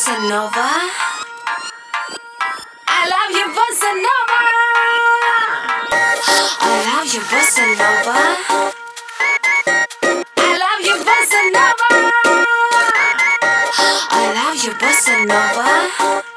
bossa nova. I love you, bossa nova. I love you, bossa nova. I love you, bossa nova. I love you, bossa nova.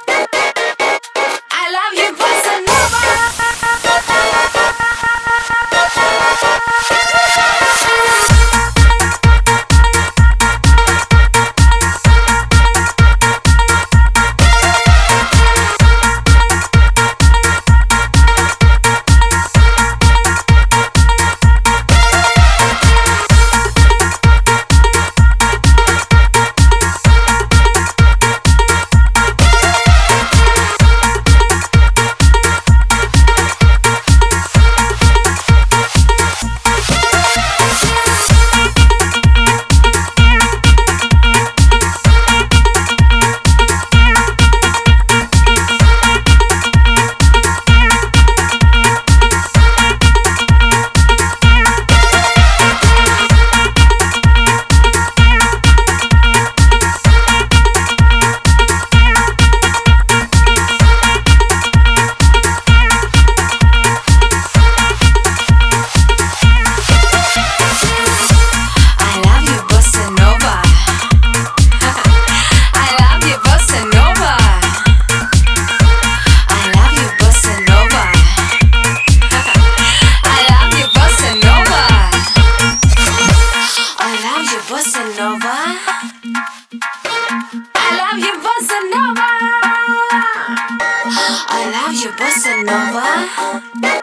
Bossa nova. I love you, bossa nova. I love you, bossa nova.